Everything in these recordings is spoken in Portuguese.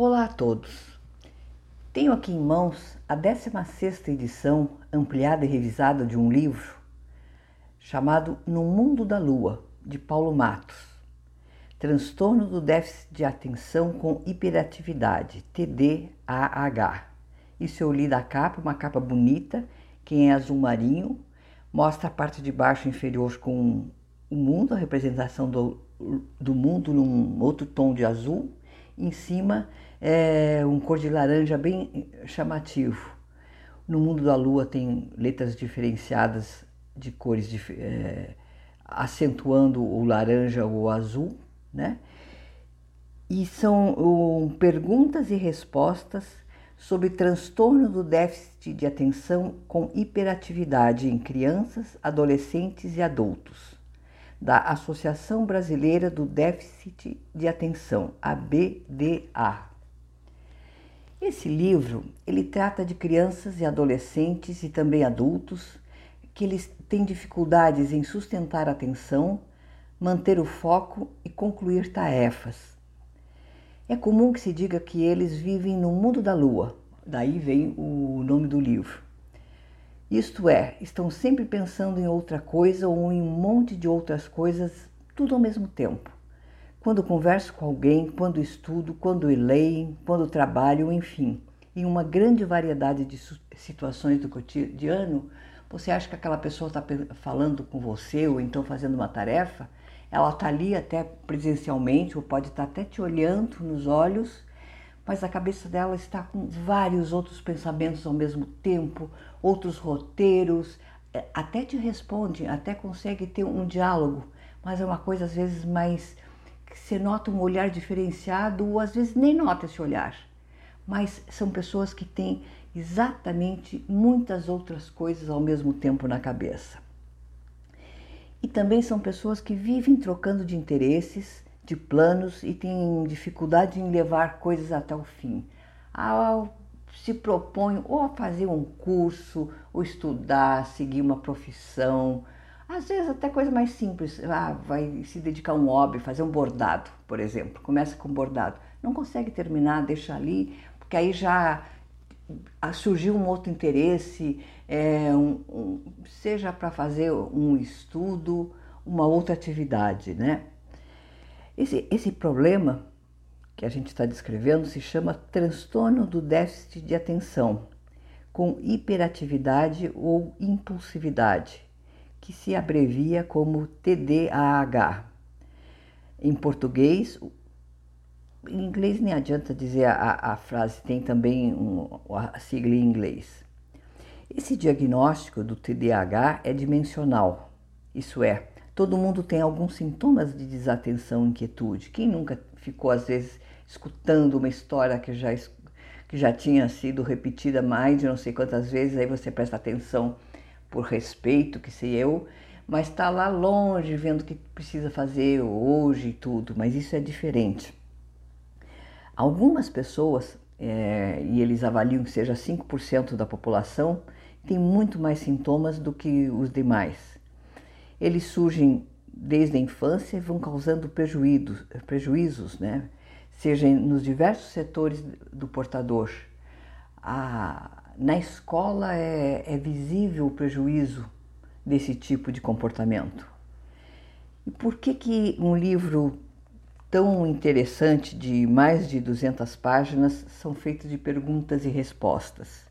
Olá a todos. Tenho aqui em mãos a 16ª edição ampliada e revisada de um livro chamado No Mundo da Lua, de Paulo Matos. Transtorno do déficit de atenção com hiperatividade, TDAH. Isso eu li da capa, uma capa bonita, que é azul marinho, mostra a parte de baixo inferior com o mundo, a representação do, do mundo num outro tom de azul, em cima é um cor de laranja bem chamativo. No mundo da lua tem letras diferenciadas de cores é, acentuando o laranja ou o azul, né? E são um, perguntas e respostas sobre transtorno do déficit de atenção com hiperatividade em crianças, adolescentes e adultos da Associação Brasileira do Déficit de Atenção, a BDA. Esse livro, ele trata de crianças e adolescentes e também adultos que eles têm dificuldades em sustentar a atenção, manter o foco e concluir tarefas. É comum que se diga que eles vivem no mundo da lua, daí vem o nome do livro. Isto é, estão sempre pensando em outra coisa ou em um monte de outras coisas, tudo ao mesmo tempo. Quando converso com alguém, quando estudo, quando leio, quando trabalho, enfim, em uma grande variedade de situações do cotidiano, você acha que aquela pessoa está falando com você ou então fazendo uma tarefa? Ela está ali até presencialmente ou pode estar tá até te olhando nos olhos mas a cabeça dela está com vários outros pensamentos ao mesmo tempo, outros roteiros, é, até te responde, até consegue ter um diálogo, mas é uma coisa às vezes mais que você nota um olhar diferenciado ou às vezes nem nota esse olhar. Mas são pessoas que têm exatamente muitas outras coisas ao mesmo tempo na cabeça. E também são pessoas que vivem trocando de interesses, de planos e tem dificuldade em levar coisas até o fim. Ah, se propõe ou a fazer um curso, ou estudar, seguir uma profissão, às vezes até coisa mais simples, ah, vai se dedicar a um hobby, fazer um bordado, por exemplo, começa com bordado, não consegue terminar, deixa ali, porque aí já surgiu um outro interesse, é, um, um, seja para fazer um estudo, uma outra atividade, né? Esse, esse problema que a gente está descrevendo se chama transtorno do déficit de atenção, com hiperatividade ou impulsividade, que se abrevia como TDAH. Em português, em inglês nem adianta dizer a, a frase, tem também um, a sigla em inglês. Esse diagnóstico do TDAH é dimensional, isso é, Todo mundo tem alguns sintomas de desatenção, inquietude. Quem nunca ficou, às vezes, escutando uma história que já, que já tinha sido repetida mais de não sei quantas vezes, aí você presta atenção por respeito, que sei eu, mas está lá longe vendo o que precisa fazer hoje e tudo, mas isso é diferente. Algumas pessoas, é, e eles avaliam que seja 5% da população, têm muito mais sintomas do que os demais. Eles surgem desde a infância e vão causando prejuízos, prejuízos né? seja nos diversos setores do portador. A, na escola é, é visível o prejuízo desse tipo de comportamento. E por que, que um livro tão interessante, de mais de 200 páginas, são feitos de perguntas e respostas?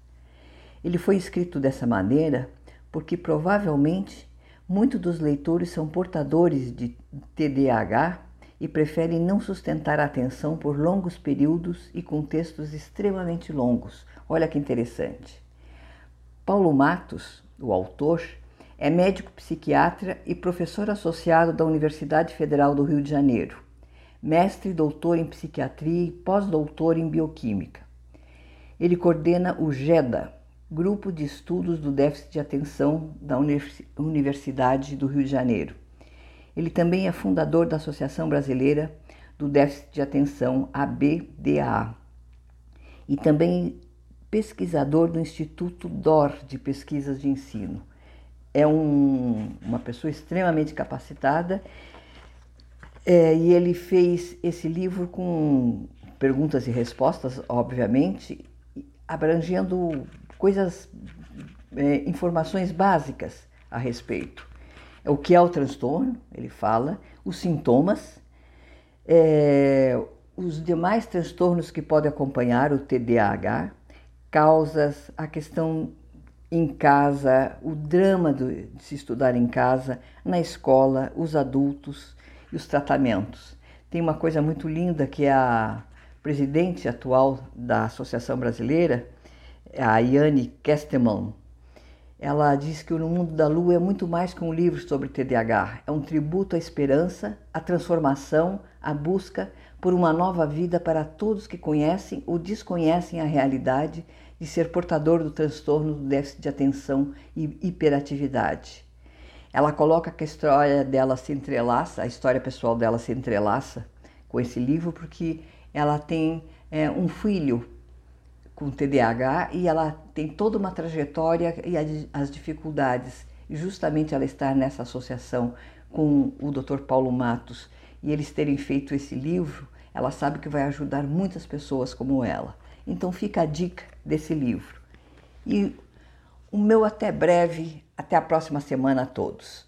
Ele foi escrito dessa maneira porque provavelmente Muitos dos leitores são portadores de TDAH e preferem não sustentar a atenção por longos períodos e com textos extremamente longos. Olha que interessante. Paulo Matos, o autor, é médico psiquiatra e professor associado da Universidade Federal do Rio de Janeiro, mestre e doutor em psiquiatria e pós-doutor em bioquímica. Ele coordena o GEDA, Grupo de Estudos do Déficit de Atenção da Universidade do Rio de Janeiro. Ele também é fundador da Associação Brasileira do Déficit de Atenção, ABDA, e também pesquisador do Instituto DOR de Pesquisas de Ensino. É um, uma pessoa extremamente capacitada é, e ele fez esse livro com perguntas e respostas, obviamente, abrangendo coisas, é, informações básicas a respeito. O que é o transtorno, ele fala, os sintomas, é, os demais transtornos que podem acompanhar o TDAH, causas, a questão em casa, o drama de se estudar em casa, na escola, os adultos e os tratamentos. Tem uma coisa muito linda que é a presidente atual da Associação Brasileira, a Yane Kesteman, ela diz que o Mundo da Lua é muito mais que um livro sobre TDAH. É um tributo à esperança, à transformação, à busca por uma nova vida para todos que conhecem ou desconhecem a realidade de ser portador do transtorno do déficit de atenção e hiperatividade. Ela coloca que a história dela se entrelaça, a história pessoal dela se entrelaça com esse livro, porque ela tem é, um filho com TDAH e ela tem toda uma trajetória e as dificuldades. E justamente ela estar nessa associação com o Dr. Paulo Matos e eles terem feito esse livro, ela sabe que vai ajudar muitas pessoas como ela. Então fica a dica desse livro. E o meu até breve, até a próxima semana a todos.